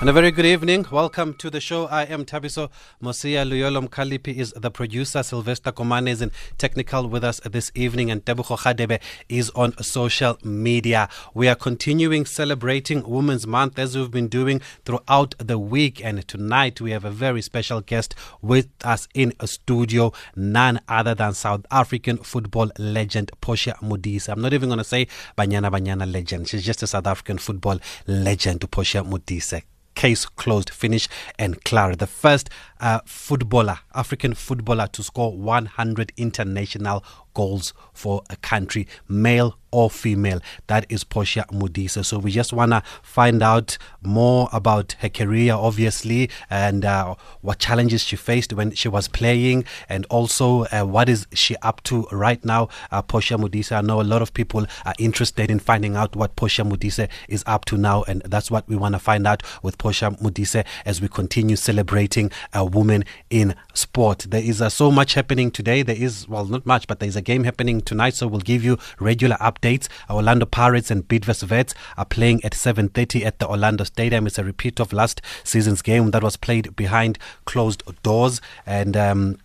And a very good evening. Welcome to the show. I am Thabiso Mosia. Luyolom Kalipi is the producer. Sylvester Komane is in technical with us this evening. And Tebucho Khadebe is on social media. We are continuing celebrating Women's Month as we've been doing throughout the week. And tonight we have a very special guest with us in a studio, none other than South African football legend Portia Modise. I'm not even going to say Banyana Banyana legend. She's just a South African football legend, Portia Modise case closed, finish and clear. The first uh, footballer, African footballer, to score 100 international goals for a country, male or female. That is Portia Modise. So we just want to find out more about her career, obviously, and uh, what challenges she faced when she was playing, and also uh, what is she up to right now. Uh, Portia Modise. I know a lot of people are interested in finding out what Portia Modise is up to now, and that's what we want to find out with Portia Modise as we continue celebrating a woman in sport. There is uh, so much happening today. There is, well, not much, but there is a game happening tonight, so we'll give you regular updates. Orlando Pirates and Bidvest Wits are playing at 7.30 at the Orlando Stadium. It's a repeat of last season's game that was played behind closed doors. And um,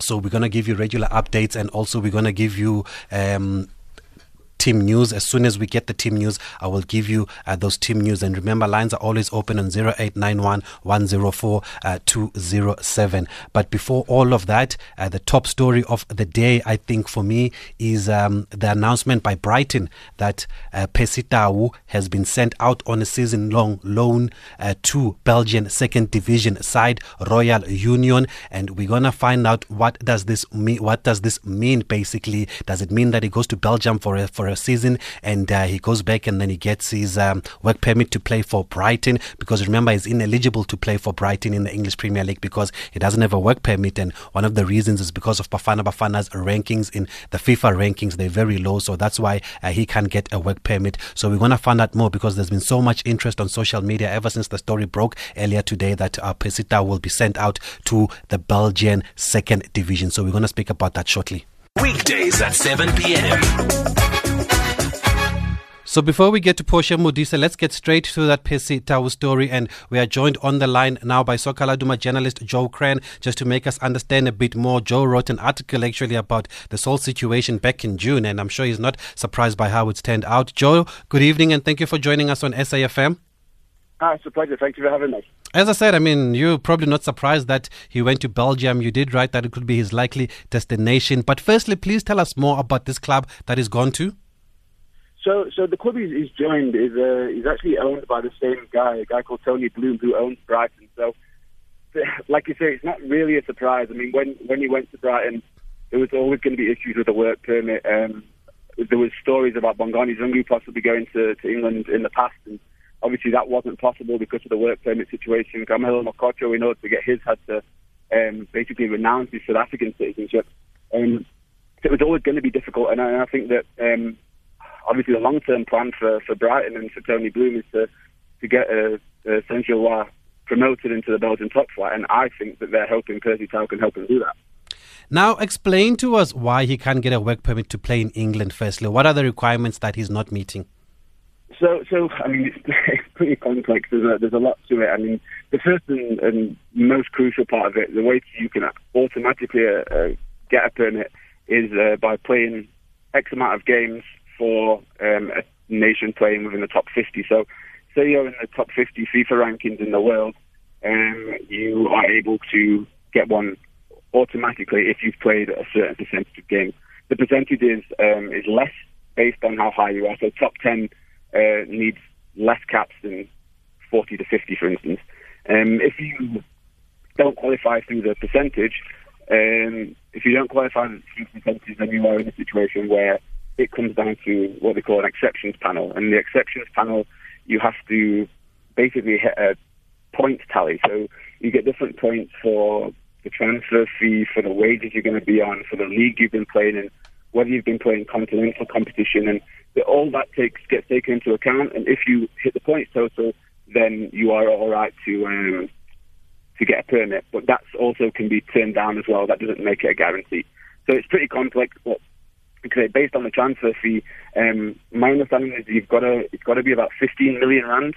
so we're going to give you regular updates and also we're going to give you um, team news. As soon as we get the team news, I will give you uh, those team news. And remember, lines are always open on 0891 104 uh, 207. But before all of that, uh, the top story of the day, I think, for me, is um, the announcement by Brighton that uh, Percy Tau has been sent out on a season long loan uh, to Belgian second division side Royal Union. And we're going to find out what does this mean. What does this mean, basically? Does it mean that he goes to Belgium for a, for a season and uh, he goes back and then he gets his um, work permit to play for Brighton because remember he's ineligible to play for Brighton in the English Premier League because he doesn't have a work permit. And one of the reasons is because of Bafana Bafana's rankings in the FIFA rankings. They're very low. So that's why uh, he can't get a work permit. So we're going to find out more because there's been so much interest on social media ever since the story broke earlier today that uh, Percy Tau will be sent out to the Belgian second division. So we're going to speak about that shortly weekdays at 7 p.m. So before we get to Portia Modise, let's get straight to that Percy Tau story. And we are joined on the line now by Soccer Laduma journalist Joe Crann, just to make us understand a bit more. Joe wrote an article actually about this whole situation back in June, and I'm sure he's not surprised by how it's turned out. Joe, good evening, and thank you for joining us on SAFM. Ah, it's a pleasure. Thank you for having me. As I said, I mean, you're probably not surprised that he went to Belgium. You did write that it could be his likely destination. But firstly, please tell us more about this club that he's gone to. So, so the club he's, he's joined is uh, actually owned by the same guy, a guy called Tony Bloom, who owns Brighton. So, like you say, it's not really a surprise. I mean, when when he went to Brighton, there was always going to be issues with the work permit. Um, there was stories about Bongani Zungu possibly going to, to England in the past, and obviously that wasn't possible because of the work permit situation. Kamohelo Mokotjo, in order to get his, had to um, basically renounce his South African citizenship. Um, it was always going to be difficult, and I, I think that um, obviously the long term plan for, for Brighton and for Tony Bloom is to to get uh, uh, Saint Gilloise promoted into the Belgian top flight, and I think that they're hoping Percy Tau can help him do that. Now, explain to us why he can't get a work permit to play in England. Firstly, what are the requirements that he's not meeting? So, so I mean, it's, it's pretty complex. There's a, there's a lot to it. I mean, the first and, and most crucial part of it, the way you can automatically uh, uh, get a permit is uh, by playing X amount of games for um, a nation playing within the top 50. So, say you're in the top 50 FIFA rankings in the world, um, you are able to get one automatically if you've played a certain percentage of games. The percentage is um, is less based on how high you are. So, top 10 uh, needs less caps than 40 to 50, for instance. Um, if you don't qualify through the percentage, um, if you don't qualify through the percentage, then you are in a situation where it comes down to what they call an exceptions panel. And the exceptions panel, you have to basically hit a point tally. So you get different points for the transfer fee, for the wages you're going to be on, for the league you've been playing in, whether you've been playing continental competition, and all that takes gets taken into account. And if you hit the points total, then you are all right to um, to get a permit. But that also can be turned down as well. That doesn't make it a guarantee. So it's pretty complex. But based on the transfer fee, um, my understanding is you've got to it's got to be about 15 million rand,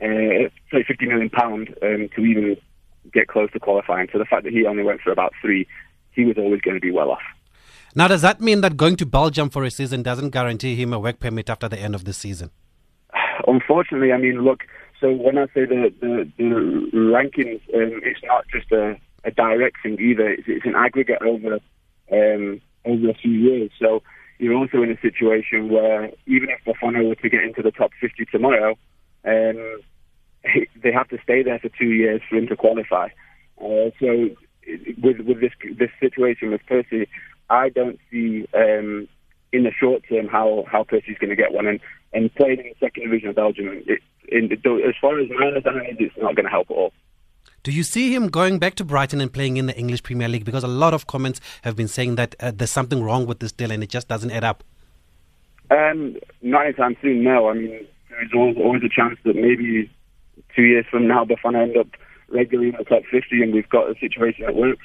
uh, sorry, 50 million pound um, to even get close to qualifying. So the fact that he only went for about three, he was always going to be well off. Now, does that mean that going to Belgium for a season doesn't guarantee him a work permit after the end of the season? Unfortunately, I mean, look. So when I say the the, the rankings, um, it's not just a, a direct thing either. It's, it's an aggregate over um, over a few years. So you're also in a situation where even if Bafana were to get into the top 50 tomorrow, um, they have to stay there for two years for him to qualify. Uh, so with with this this situation with Percy, I don't see um, in the short term how how Percy's going to get one. And and playing in the second division of Belgium, it, in, as far as my understanding, it's not going to help at all. Do you see him going back to Brighton and playing in the English Premier League? Because a lot of comments have been saying that uh, there's something wrong with this deal and it just doesn't add up. Um, not anytime soon, no. I mean, there's always, always a chance that maybe two years from now, Bafana end up regularly in the top 50 and we've got a situation that works.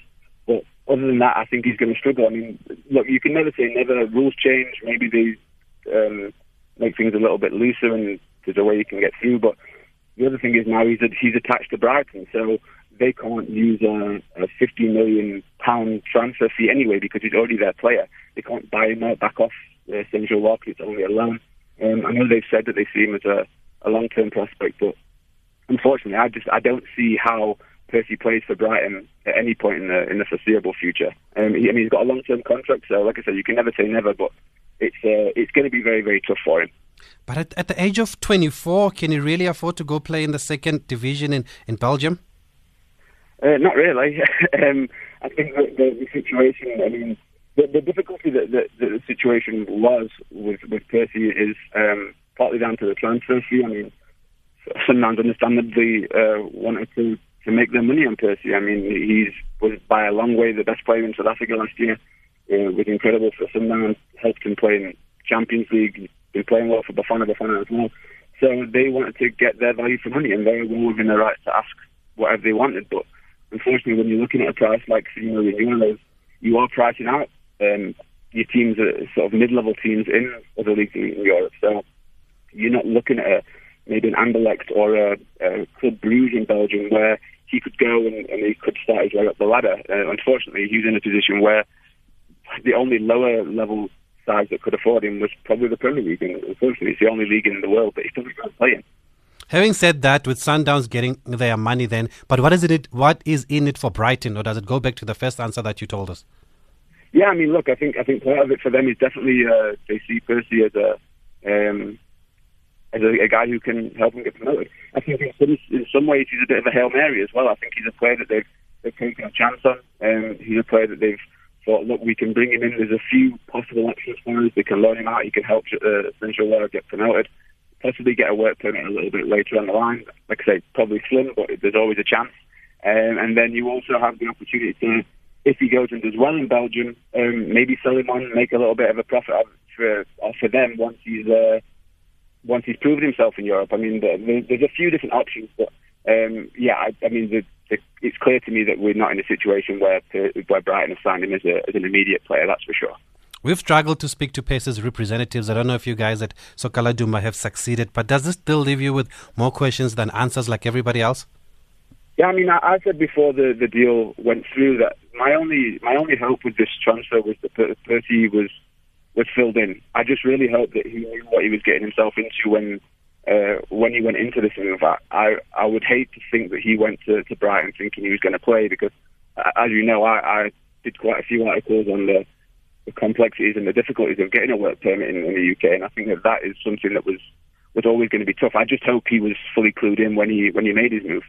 Other than that, I think he's going to struggle. I mean, look, you can never say never. Rules change. Maybe they um, make things a little bit looser and there's a way you can get through. But the other thing is now he's he's attached to Brighton, so they can't use a, a 50 million pound transfer fee anyway because he's already their player. They can't buy him out back off uh, Saint Gilloise. It's only a loan. Um, I know they've said that they see him as a, a long term prospect, but unfortunately, I just I don't see how Percy plays for Brighton at any point in the in the foreseeable future. Um, he, I mean, he's got a long term contract, so like I said, you can never say never, but it's uh, it's going to be very very tough for him. But at, at, the age of 24, can he really afford to go play in the second division in, in Belgium? Uh, not really. um, I think the, the, the, situation, I mean, the, the difficulty that, that, that, the situation was with, with Percy is um, partly down to the transfer fee. I mean, Sundowns understandably uh, wanted to, to make their money on Percy. I mean, he's was by a long way the best player in South Africa last year. Uh, was incredible for Sundowns, helped him play in Champions League, been playing well for Bafana Bafana as well. So they wanted to get their value for money, and they were within their rights to ask whatever they wanted. But unfortunately, when you're looking at a price like three million euros, you are pricing out um, your teams, are sort of mid-level teams in other leagues in Europe. So you're not looking at a, maybe an Anderlecht or a, a Club Brugge in Belgium where he could go and, and he could start his way up the ladder. Uh, unfortunately, he's in a position where the only lower level sides that could afford him was probably the Premier League. And unfortunately, it's the only league in the world that he doesn't go play in. Having said that, with Sundowns getting their money, then, but what is it? What is in it for Brighton, or does it go back to the first answer that you told us? Yeah, I mean, look, I think I think part of it for them is definitely uh, they see Percy as a um, as a, a, guy who can help them get promoted. I think in some, in some ways he's a bit of a hail mary as well. I think he's a player that they've they've taken a chance on. Um, he's a player that they've thought, look, we can bring him in. There's a few possible options for us. They can loan him out. He can help uh, Saint Gilloise get promoted. Possibly get a work permit a little bit later on the line. Like I say, probably slim, but there's always a chance. Um, and then you also have the opportunity to, if he goes and does well in Belgium, um, maybe sell him on, make a little bit of a profit for for them once he's uh, once he's proved himself in Europe. I mean, there's a few different options, but um, yeah, I, I mean, the, it's clear to me that we're not in a situation where where Brighton have signed him as, a, as an immediate player. That's for sure. We've struggled to speak to Percy's representatives. I don't know if you guys at Soccer Laduma have succeeded, but does this still leave you with more questions than answers like everybody else? Yeah, I mean, I, I said before the, the deal went through that my only my only hope with this transfer was that Percy was was filled in. I just really hope that he knew what he was getting himself into when uh, when he went into this move, I, I, would hate to think that he went to, to Brighton thinking he was going to play because, as you know, I, I did quite a few articles on the, the complexities and the difficulties of getting a work permit in, in the UK, and I think that that is something that was was always going to be tough. I just hope he was fully clued in when he when he made his move.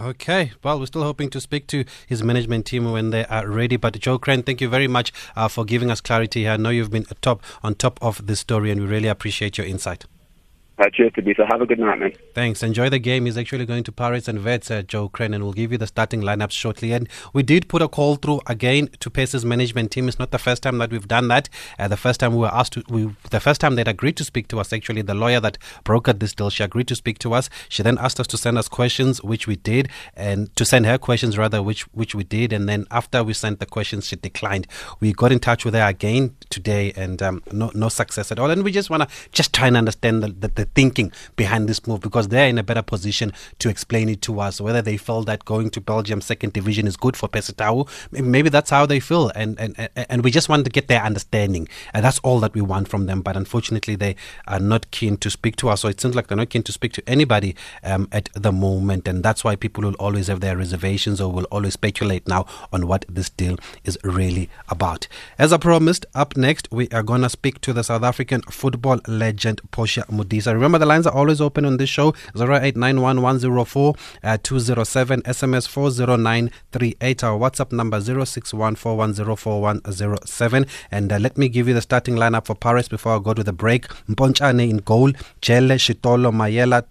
Okay, well, we're still hoping to speak to his management team when they are ready. But Joe Crann, thank you very much uh, for giving us clarity. I know you've been top on top of this story, and we really appreciate your insight. Cheers to be. So have a good night, man. Thanks. Enjoy the game. He's actually going to Pirates and Wits, uh, Joe Crann, and we'll give you the starting lineups shortly. And we did put a call through again to Percy's management team. It's not the first time that we've done that. Uh, the first time we were asked to, we, the first time they'd agreed to speak to us, actually, the lawyer that brokered this deal, she agreed to speak to us. She then asked us to send us questions, which we did, and to send her questions rather, which which we did. And then after we sent the questions, she declined. We got in touch with her again today, and um, no no success at all. And we just want to just try and understand the, the, the thinking behind this move because they're in a better position to explain it to us whether they feel that going to Belgium second division is good for Percy Tau. Maybe that's how they feel, and and and we just want to get their understanding. And that's all that we want from them. But unfortunately, they are not keen to speak to us. So it seems like they're not keen to speak to anybody um, at the moment, and that's why people will always have their reservations or will always speculate now on what this deal is really about. As I promised, up next we are gonna speak to the South African football legend Portia Modise. Remember the lines are always open on this show. 0891104207 uh, 207 SMS 40938 our WhatsApp number 0614104107 and uh, let me give you the starting lineup for Paris before I go to the break. Mpontshane in goal Jelle Shitolo Mayela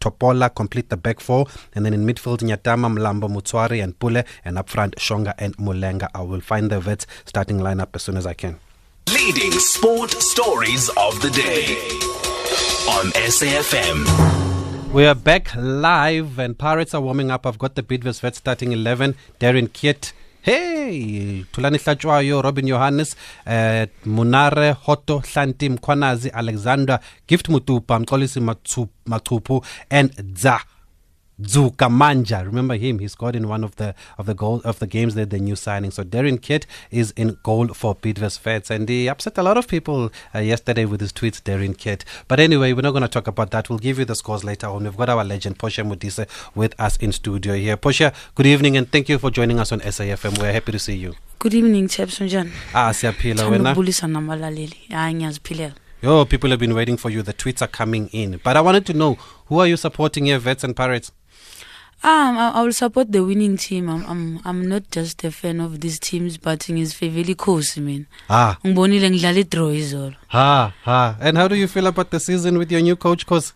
Topola complete the back four, and then in midfield Nyatama, Mlambo, Motshwari, and Pule, and up front Shonga and Mulenga. I will find the Wits starting lineup as soon as I can. Leading sport stories of the day on SAFM. We are back live, and Pirates are warming up. I've got the Bidvest Wits starting 11. Darren Keet. Hey, Thulani Hlatshwayo, Robin Johannes, uh, Monare, Hotto, Hlanti, Mkwanazi, Alexander, Gift Motupa, Mkolisi Matupu, and Dza. Zuka Manja. Remember him? He scored in one of the of the goal of the games that the new signing. So Darren Keet is in goal for Bidvest Wits, and he upset a lot of people uh, yesterday with his tweets. Darren Keet. But anyway, we're not going to talk about that. We'll give you the scores later on. We've got our legend Portia Modise with us in studio here. Portia, good evening, and thank you for joining us on SAFM. We're happy to see you. Good evening, Chaps njani? Ah, siyaphila wena. ukubulisa nabalaleli. Hayi ngiyaziphilela. Yo, people have been waiting for you. The tweets are coming in. But I wanted to know who are you supporting here, Wits and Pirates? Um, I, I will support the winning team. I'm, I'm, I'm not just a fan of these teams, but ngizifevela ikhosi mina. Ah, Ngibonile ngidlala idraw izolo. ha, ha. And how do you feel about the season with your new coach? Cause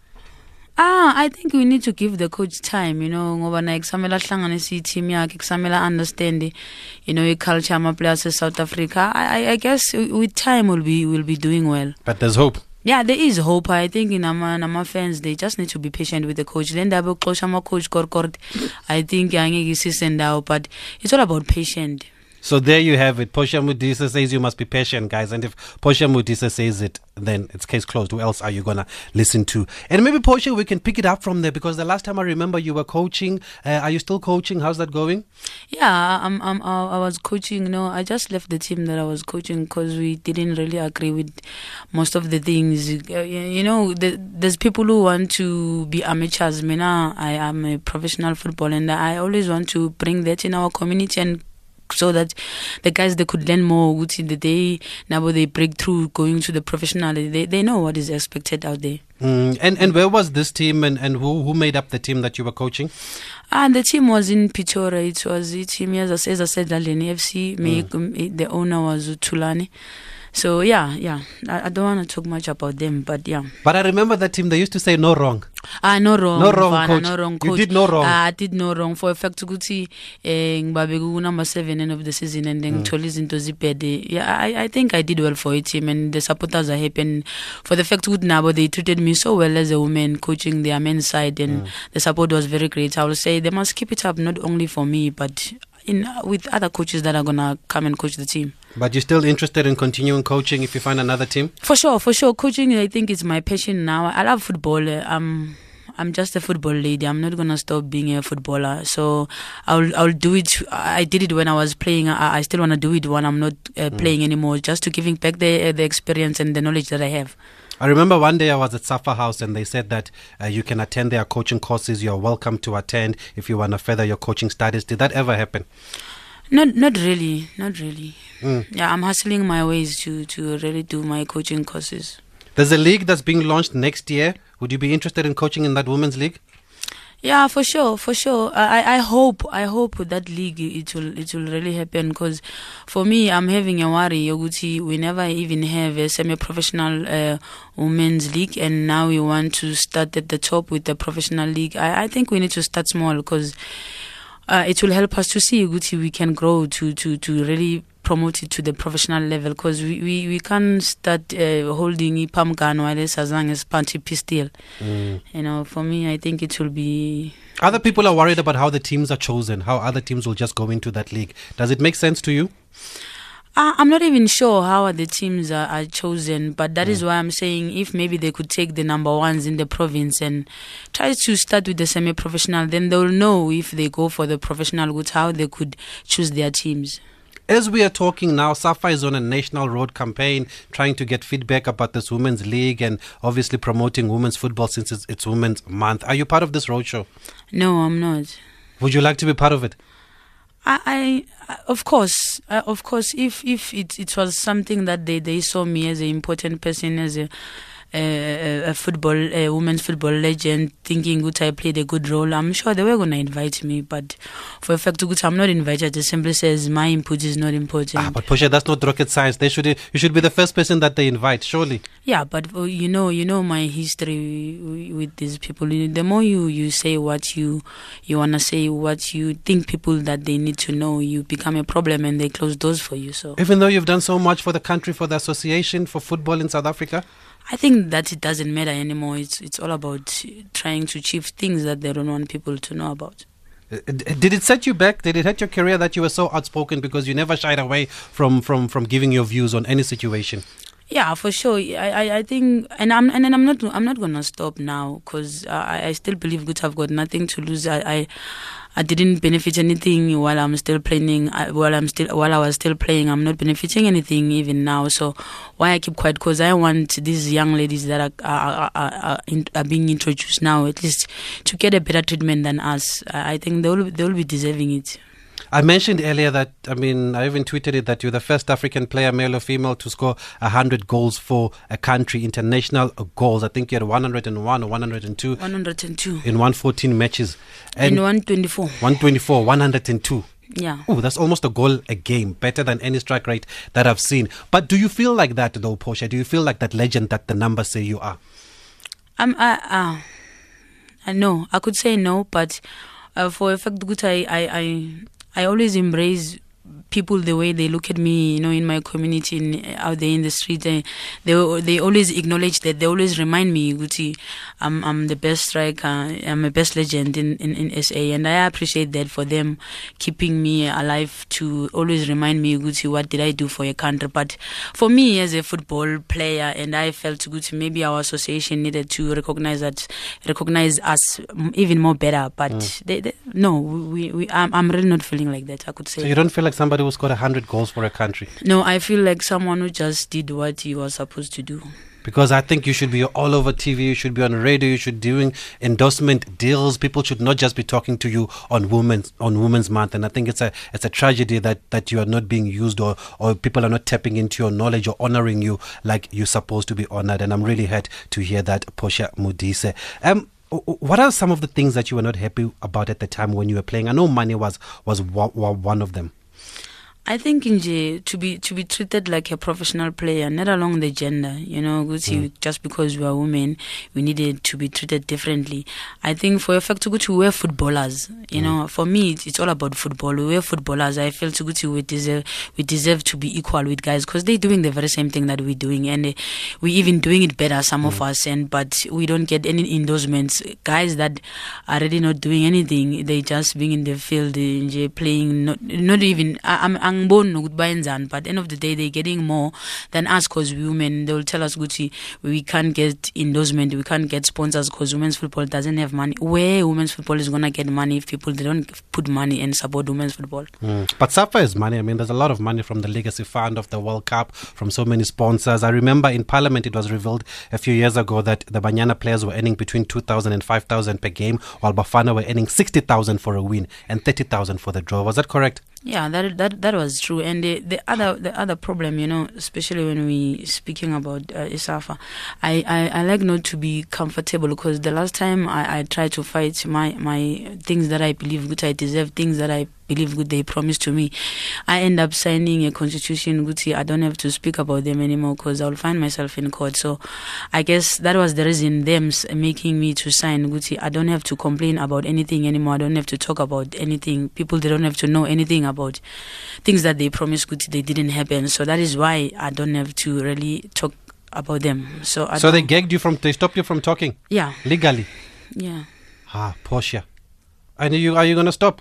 Ah, I think we need to give the coach time, you know, ngoba naye kusamele ahlanganise i-team yakhe, kusamele understand, you know, i-culture ama players e-South Africa. I, I, I guess with time we'll be we'll be doing well. but there's hope. Yeah, there is hope. I think in our, in our fans, they just need to be patient with the coach. Then they have a coach, ama coach Korkort. I think angeke sisend out, but it's all about patience. So there you have it. Portia Modise says you must be patient, guys. And if Portia Modise says it, then it's case closed. Who else are you gonna listen to? And maybe Portia, we can pick it up from there because the last time I remember you were coaching. Uh, are you still coaching? How's that going? Yeah, I'm, I'm, I was coaching. No, I just left the team that I was coaching because we didn't really agree with most of the things. Uh, You know, the, there's people who want to be amateurs. Now, I am a professional footballer, and I always want to bring that in our community and so that the guys they could learn more ukuthi the day now they break through going to the professional they, they know what is expected out there. Mm, and and where was this team and, and who who made up the team that you were coaching? and the team was in Pretoria. It was the team as I, as I said Laleni FC me um, the owner was Tulani so yeah yeah I, I don't want to talk much about them but yeah But I remember that team. They used to say no wrong. Ah, no wrong. No wrong, Mfana, coach. No wrong, You did no wrong. Ah, I did no wrong. For a fact ukuthi eh ngibabe ku number 7 end of the season and Mm. then ngithola izinto zibhede. Yeah, I I think I did well for it team and the supporters are happy and for the fact ukuthi nabo they treated me so well as a woman coaching their men's side and Mm. the support was very great. I will say they must keep it up not only for me but in with other coaches that are going to come and coach the team. But you're still interested in continuing coaching if you find another team? For sure, for sure. Coaching, I think, is my passion now. I love football. Uh, I'm, I'm just a football lady. I'm not gonna stop being a footballer. So I'll, I'll do it. I did it when I was playing. I, I still wanna do it when I'm not uh, playing anymore. Just to giving back the uh, the experience and the knowledge that I have. I remember one day I was at Safa House and they said that uh, you can attend their coaching courses. You're welcome to attend if you want to further your coaching studies. Did that ever happen? Not, not really, not really. Yeah, I'm hustling my ways to to really do my coaching courses. There's a league that's being launched next year. Would you be interested in coaching in that women's league? Yeah, for sure, for sure. I, I hope, I hope that league it will, it will really happen. Because for me, I'm having a worry. Yoguti, we never even have a semi-professional uh, women's league, and now we want to start at the top with the professional league. I, I think we need to start small because uh, it will help us to see Yoguti we can grow to to to really promote it to the professional level because we, we, we can't start uh, holding ipam gun while as long as party pistol. Mm. You know, for me, I think it will be Other people are worried about how the teams are chosen, how other teams will just go into that league. Does it make sense to you? I'm not even sure how the teams are, are chosen, but that is why I'm saying if maybe they could take the number ones in the province and try to start with the semi-professional, then they'll know if they go for the professional goods how they could choose their teams. As we are talking now, Safa is on a national road campaign trying to get feedback about this women's league and obviously promoting women's football since it's, it's Women's Month. Are you part of this roadshow? No, I'm not. Would you like to be part of it? I, I of course, uh, of course, if if it, it was something that they, they saw me as an important person, as a a, a football, a women's football legend, thinking good I played a good role, I'm sure they were gonna invite me. But for a fact, good I'm not invited. It simply says my input is not important. Ah, but Portia, that's not rocket science. They should you should be the first person that they invite, surely. Yeah, but uh, you know, you know my history with these people. The more you you say what you you wanna say, what you think people that they need to know, you become a problem, and they close doors for you. So Even though you've done so much for the country, for the association, for football in South Africa. I think that it doesn't matter anymore. It's it's all about trying to achieve things that they don't want people to know about. Uh, Did it set you back? Did it hurt your career that you were so outspoken because you never shied away from, from, from giving your views on any situation? Yeah, for sure. I, I, I think, and I'm and I'm not I'm not gonna stop now because I, I still believe good. I've got nothing to lose. I, I I didn't benefit anything while I'm still playing. While I'm still while I was still playing, I'm not benefiting anything even now. So why I keep quiet? Because I want these young ladies that are are, are, are, are being introduced now at least to get a better treatment than us. I think they will they will be deserving it. I mentioned earlier that, I mean, I even tweeted it that you're the first African player, male or female, to score 100 goals for a country, international goals. I think you had 101 or 102 102 in 114 matches. and And 124. 124, 102. Yeah. Oh, that's almost a goal a game, better than any strike rate that I've seen. But do you feel like that, though, Portia? Do you feel like that legend that the numbers say you are? I'm I uh, I know I could say no, but uh, for a fact, good I, I I I always embrace people the way they look at me, you know, in my community, in, out there in the street. They, they they always acknowledge that. They always remind me, Guti, I'm I'm the best striker. I'm a best legend in, in, in SA, and I appreciate that for them keeping me alive to always remind me, Guti, what did I do for your country? But for me as a football player, and I felt Guti, maybe our association needed to recognize that, recognize us even more better. But mm. they, they, no, we, we I'm, I'm really not feeling like that. I could say. So you don't feel like somebody who scored 100 goals for a country? No, I feel like someone who just did what he was supposed to do. Because I think you should be all over TV, you should be on radio, you should be doing endorsement deals. People should not just be talking to you on women's on Women's Month. And I think it's a it's a tragedy that, that you are not being used or, or people are not tapping into your knowledge or honoring you like you're supposed to be honored. And I'm really hurt to hear that, Portia Modise. Um what are some of the things that you were not happy about at the time when you were playing? I know money was was wa- wa- one of them. I think Nje, to be to be treated like a professional player, not along the gender, you know, Gucci, just because we are women, we needed to be treated differently. I think for a fact, Gucci, we're footballers. You know, for me, it's, it's all about football. We're footballers. I feel to go to we deserve we deserve to be equal with guys because they're doing the very same thing that we're doing, and uh, we even doing it better. Some of us, and but we don't get any endorsements. Guys that are really not doing anything, they just being in the field, uh, playing, not not even. I, I'm angiboni nokuthi bayenzani but at the end of the day they're getting more than us because women they will tell us ukuthi we can't get endorsement we can't get sponsors because women's football doesn't have money where women's football is going to get money if people they don't put money and support women's football Mm. But SAFA is money. I mean, there's a lot of money from the Legacy Fund of the World Cup, from so many sponsors. I remember in Parliament it was revealed a few years ago that the Banyana players were earning between 2,000 and 5,000 per game, while Bafana were earning 60,000 for a win and 30,000 for the draw. Was that correct? Yeah, that that that was true. And the, the other the other problem, you know, especially when we speaking about uh, Isafa, I, I, I like not to be comfortable because the last time I, I tried to fight my my things that I believe which I deserve, things that I believe good they promised to me, I end up signing a constitution which I don't have to speak about them anymore because I'll find myself in court. So I guess that was the reason them making me to sign Gucci. I don't have to complain about anything anymore. I don't have to talk about anything. People they don't have to know anything about things that they promised Gucci they didn't happen. So that is why I don't have to really talk about them. So I So they gagged you from, they stopped you from talking yeah legally. yeah. Ah, Portia. And you, are you going to stop?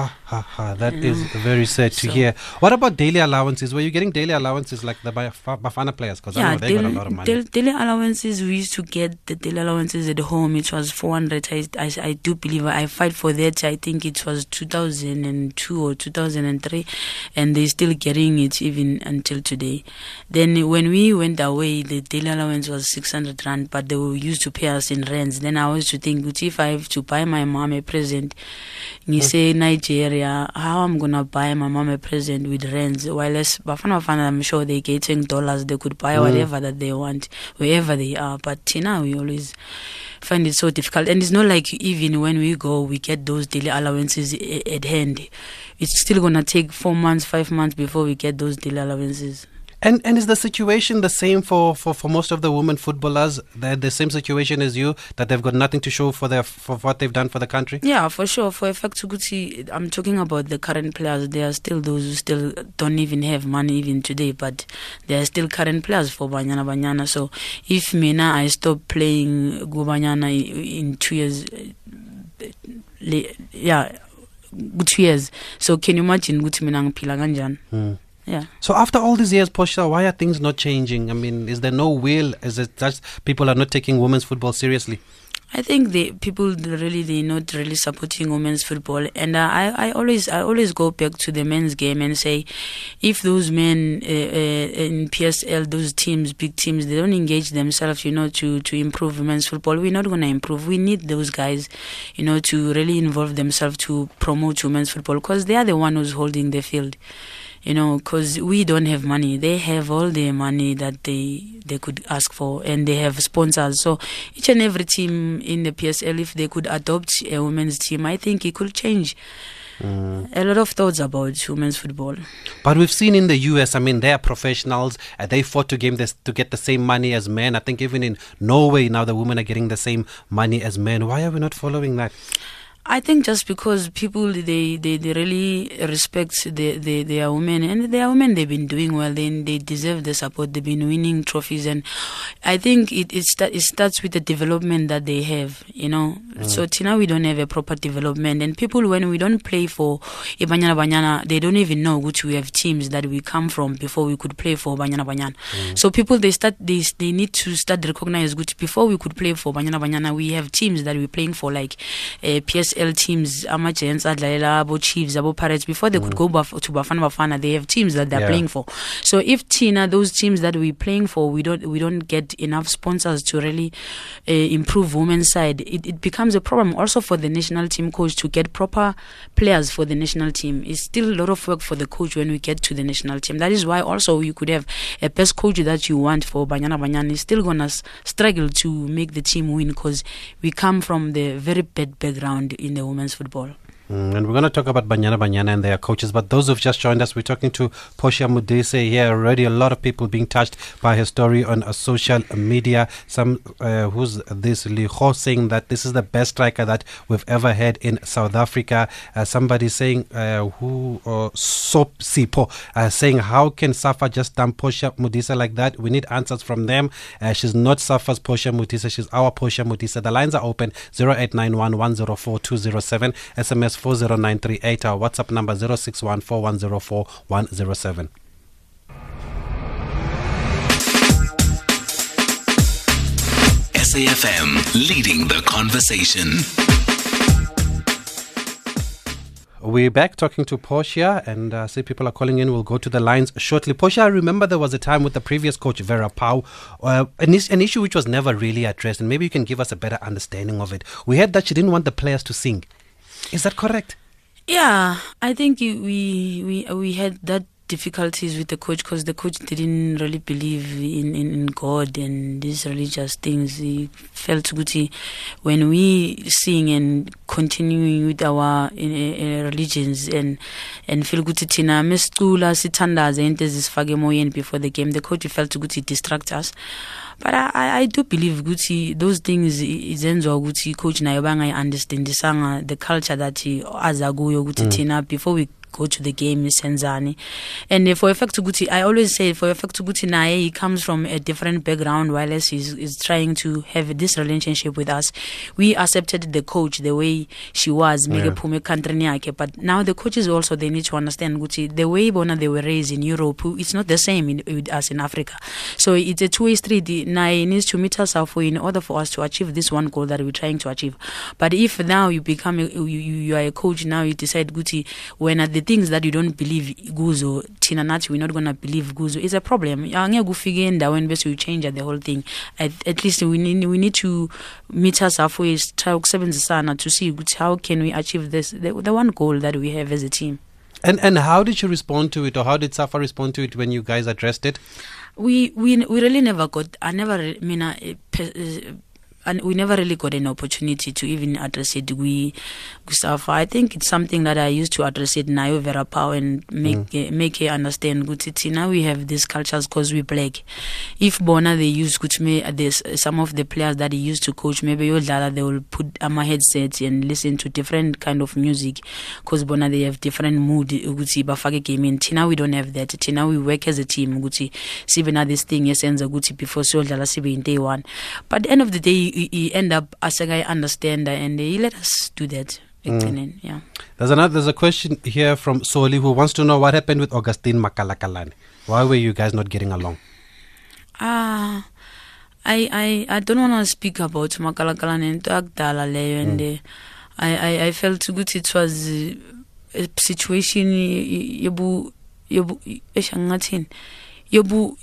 Ha, ha, ha. That is very sad to So- hear. What about daily allowances? Were you getting daily allowances like the Baf- Bafana players? Because I know they got a lot of money. daily, daily allowances we used to get the daily allowances at home it was 400 I, I, I do believe i fight for that i think it was 2002 or 2003 and they're still getting it even until today then when we went away the daily allowance was 600 rand but they were used to pay us in rands then i used to think "Uthi, if i have to buy my mom a present hmm. ngise nigeria how i'm gonna buy my mom a present with rands while as bafana bafana i'm sure they're getting dollars. They could buy mm. whatever that they want wherever they are. But tina we always find it so difficult. And it's not like even when we go we get those daily allowances at hand. It's still gonna take four months five months before we get those daily allowances And and is the situation the same for, for, for most of the women footballers? They're the same situation as you, that they've got nothing to show for their for what they've done for the country? Yeah, for sure. For effect Gucci, I'm talking about the current players. There are still those who still don't even have money even today, but there are still current players for Banyana Banyana. So if Mina I stop playing Go Banyana in two years, yeah, good two years. So can you imagine Gucci Mina ngiphila kanjani? Hmm. Yeah. So after all these years, Portia, why are things not changing? I mean, is there no will? Is it just people are not taking women's football seriously? I think the people really they're not really supporting women's football, and uh, I I always I always go back to the men's game and say, if those men uh, uh, in PSL, those teams, big teams, they don't engage themselves, you know, to to improve women's football, we're not gonna improve. We need those guys, you know, to really involve themselves to promote women's football because they are the one who's holding the field you know because we don't have money they have all the money that they they could ask for and they have sponsors so each and every team in the psl if they could adopt a women's team i think it could change a lot of thoughts about women's football But we've seen in the US, I mean, they are professionals. Uh, they fought to game this to get the same money as men. I think even in Norway now, the women are getting the same money as men. Why are we not following that? I think just because people they, they, they really respect the, the their women and their women they've been doing well then they deserve the support. They've been winning trophies and I think it it, start, it starts with the development that they have you know? So till now we don't have a proper development and people when we don't play for Banyana Banyana they don't even know which we have teams that we come from before we could play for Banyana. Banyana so people they start they they need to start recognize good before we could play for Banyana Banyana we have teams that we're playing for like uh, PSL teams ama-Giants adlalela abo-Chiefs abo-Pirates before they could go baf- to Bafana Bafana they have teams that they're Yeah. playing for. So if Tina those teams that we're playing for we don't we don't get enough sponsors to really uh, improve women's side it, it becomes a problem also for the national team coach to get proper players for the national team. It's still a lot of work for the coach when we get to the national team. That is why also you could have a best coach that you want for Banyana Banyana is still gonna s- struggle to make the team win because we come from the very bad background in the women's football Mm, and we're going to talk about Banyana Banyana and their coaches. But those who've just joined us, we're talking to Portia Modise here. Already a lot of people being touched by her story on uh, social media. Some uh, who's this Liho saying that this is the best striker that we've ever had in South Africa. Uh, somebody saying uh, who uh, Sop Sipo uh, saying how can Safa just dump Portia Modise like that? We need answers from them. Uh, she's not Safa's Portia Modise. She's our Portia Mudisa. The lines are open 0891 104 207 SMS 40938. Our WhatsApp number 061 4104 107. SAFM leading the conversation. We're back talking to Portia, and uh, see people are calling in. We'll go to the lines shortly. Portia, I remember there was a time with the previous coach, Vera Pauw, uh, an, is- an issue which was never really addressed, and maybe you can give us a better understanding of it. We heard that she didn't want the players to sing. Is that correct? Yeah, I think we we we had that difficulties with the coach because the coach didn't really believe in, in, in God and these religious things. He felt guti when we sing and continuing with our uh, uh, religions and and feel guti tina mesicula sithandaze into ezisifake emoyeni before the game. The coach felt guti distract us. But I, I, I do believe Gucci those things izenziwa ukuthi coach naye bangayi-understandisanga the culture that aza kuyo ukuthi thina before we go to the game senzani and for a fact ukuthi i always say for a fact ukuthi naye he comes from a different background while he's, is trying to have this relationship with us. We accepted the coach the way she was make Yeah. ekhantrini yakhe. But now the coaches also they need to understand ukuthi the way bona they were raised in europe it's not the same in, with us in africa. So it's a two-way street. Naye needs to meet us halfway in order for us to achieve this one goal that we're trying to achieve. But if now you become a, you, you are a coach now you decide guti when are the things that you don't believe kuzo thina nathi we're not gonna believe kuzo is a problem. Angeke ufike endaweni bese you change the whole thing. At, at least we need, we need to meet us halfway try ukusebenzisana to see how can we achieve this the, the one goal that we have as a team. And and how did you respond to it, or how did Safa respond to it when you guys addressed it? we we we really never got i never I mean and we never really got an opportunity to even address it we Gustafa I think it's something that I used to address it now Vera Pauw and make uh, make her understand good now we have these cultures because we black. If Bona they use good me there's some of the players that he used to coach maybe Yodlala they will put on my headsets and listen to different kind of music because Bona they have different mood ukuthi bafake game in Tina we don't have that. Tina we work as a team sibe na this thing esenza ukuthi before siyodlala sibe in day one. but at the end of the day he, end up as a guy understand and he let us do that ekugcineni yeah There's another. There's a question here from Soli who wants to know what happened with Augustine Makalakalane. Why were you guys not getting along? Ah, I I I don't want to speak about Makalakala nento akudala leyo and uh, I I I felt good. it was uh, a situation yobu yobu esha yobu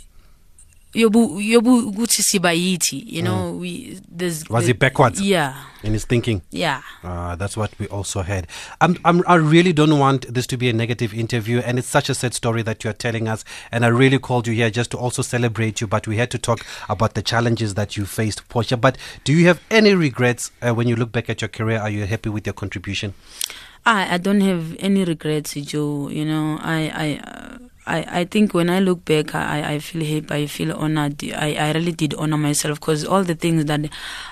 yobu yobu ukuthi siba yithi you know we there's Was the- he backwards? yeah In his thinking. yeah Uh, that's what we also heard. I'm, I'm, I really don't want this to be a negative interview, and it's such a sad story that you're telling us. And I really called you here just to also celebrate you, but we had to talk about the challenges that you faced, Portia. But do you have any regrets uh, when you look back at your career? Are you happy with your contribution? I I don't have any regrets, Joe. You know, I I. Uh, I, I think when I look back, I, I feel happy. I feel honored. I, I really did honor myself because all the things that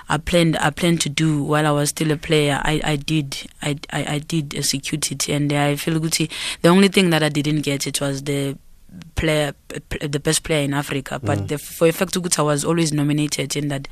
I planned I planned to do while I was still a player, I, I did I, I, I did execute it, and I feel good. The only thing that I didn't get it was the player, the best player in Africa. But the, for effect I was always nominated in that.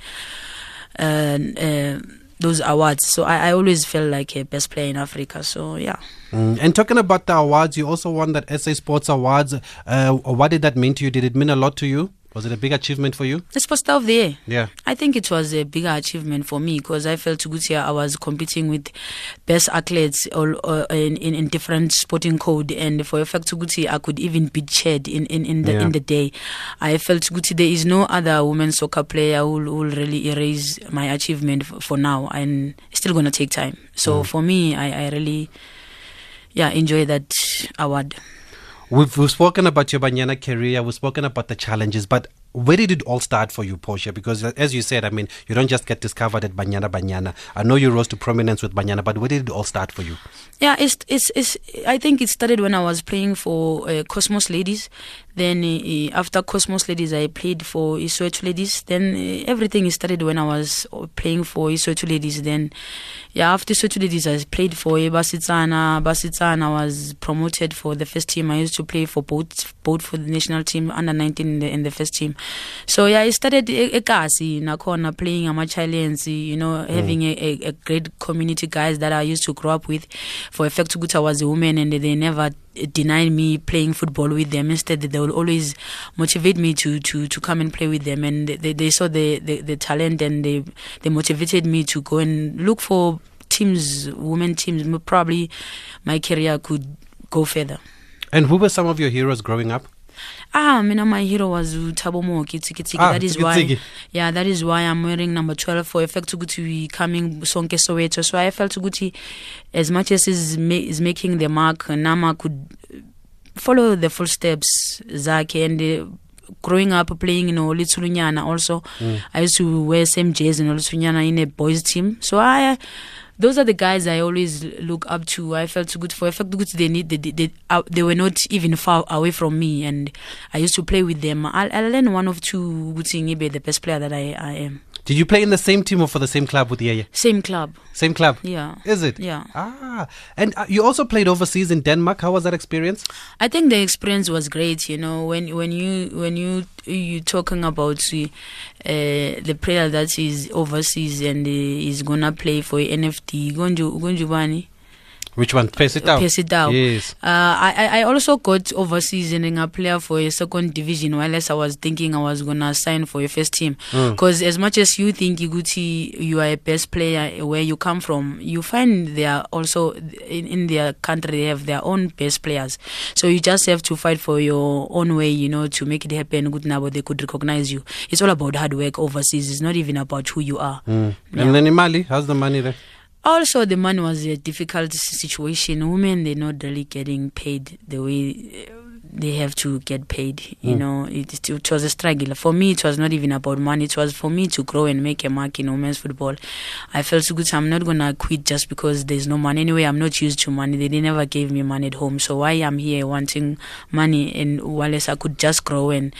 Uh, uh, those awards, so I, I always felt like a best player in Africa. So yeah. Mm. And talking about the awards, you also won that SA Sports Awards. Uh, what did that mean to you? Did it mean a lot to you? Was it a big achievement for you? It's Sports Star of the Year. Yeah. I think it was a bigger achievement for me because I felt good here. I was competing with best athletes all, uh, in, in in different sporting code, and for a fact, Guti, I could even beat Chad in, in, in the Yeah. in the day. I felt Guti, there is no other women soccer player who will really erase my achievement f- for now, and it's still gonna take time. So for me, I, I really, yeah, enjoy that award. We've, we've spoken about your Banyana career, we've spoken about the challenges, but where did it all start for you, Portia? Because as you said, I mean, you don't just get discovered at Banyana Banyana. I know you rose to prominence with Banyana, but where did it all start for you? Yeah, it's it's it's. I think it started when I was playing for uh, Cosmos Ladies. Then uh, after Cosmos Ladies, I played for Isoetu Ladies. Then uh, everything started when I was uh, playing for Isoetu Ladies. Then, yeah, after Isoetu Ladies, I played for Basitsana. Basitsana was promoted for the first team. I used to play for both both for the national team under 19 in the, in the first team. So yeah, I started ekasi nakhona playing ama-challenge, you know, having a, a, a great community guys that I used to grow up with. For effect, Guta was a woman and they never denied me playing football with them. Instead, they will always motivate me to, to, to come and play with them. And they, they saw the, the, the talent and they, they motivated me to go and look for teams, women teams, probably my career could go further. And who were some of your heroes growing up? Ah, mina my hero was Thabo Mooki Tiki Tiki. Ah, that is Tiki why, Tiki. yeah, that is why I'm wearing number twelve for effect to go Guti coming Sonke Soweto. So I felt Guti, as much as is ma- is making the mark, Nama could follow the footsteps Zaki and. Uh, Growing up playing in Olitsulunyana also, I used to wear same jersey in Olitsulunyana in a boys team. So I, those are the guys I always look up to. I felt good for. I felt good. They need. They, they, uh, they were not even far away from me, and I used to play with them. I, I learned one of two. Guti Ngibe, the best player that I, I am. Did you play in the same team or for the same club with Yeye? Same club. Same club? Yeah. Is it? Yeah. Ah. And uh, you also played overseas in Denmark. How was that experience? I think the experience was great. You know, when when you when you you talking about uh, the player that is overseas and uh, is gonna play for NFT, Gonju Gonjubani. Which one? Pace it down. Pace it down. Yes. Uh, I, I also got overseas and a player for a second division. While I was thinking I was gonna sign for a first team. Because as much as you think Iguti, you are a best player where you come from, you find they are also in, in their country they have their own best players. So you just have to fight for your own way, you know, to make it happen. Good now, but they could recognize you. It's all about hard work overseas. It's not even about who you are. And then in Mali, how's the money there? Also, the money was a difficult situation. Women, they're not really getting paid the way uh, they have to get paid. You know, it, it was a struggle. For me, it was not even about money. It was for me to grow and make a mark in women's football. I felt so good. I'm not going to quit just because there's no money. Anyway, I'm not used to money. They never gave me money at home. So why I'm here wanting money and Wallace, I could just grow and,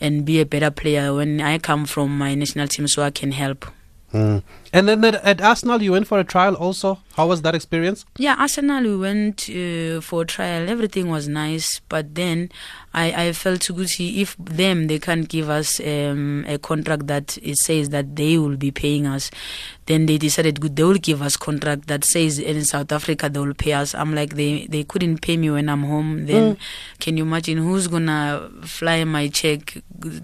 and be a better player when I come from my national team so I can help. Mm. And then at, at Arsenal, you went for a trial also. How was that experience? Yeah, Arsenal, we went uh, for a trial. Everything was nice, but then I, I felt to Gucci if them they can't give us um, a contract that it says that they will be paying us, then they decided good they will give us contract that says in South Africa they will pay us. I'm like they they couldn't pay me when I'm home. Then can you imagine who's gonna fly my check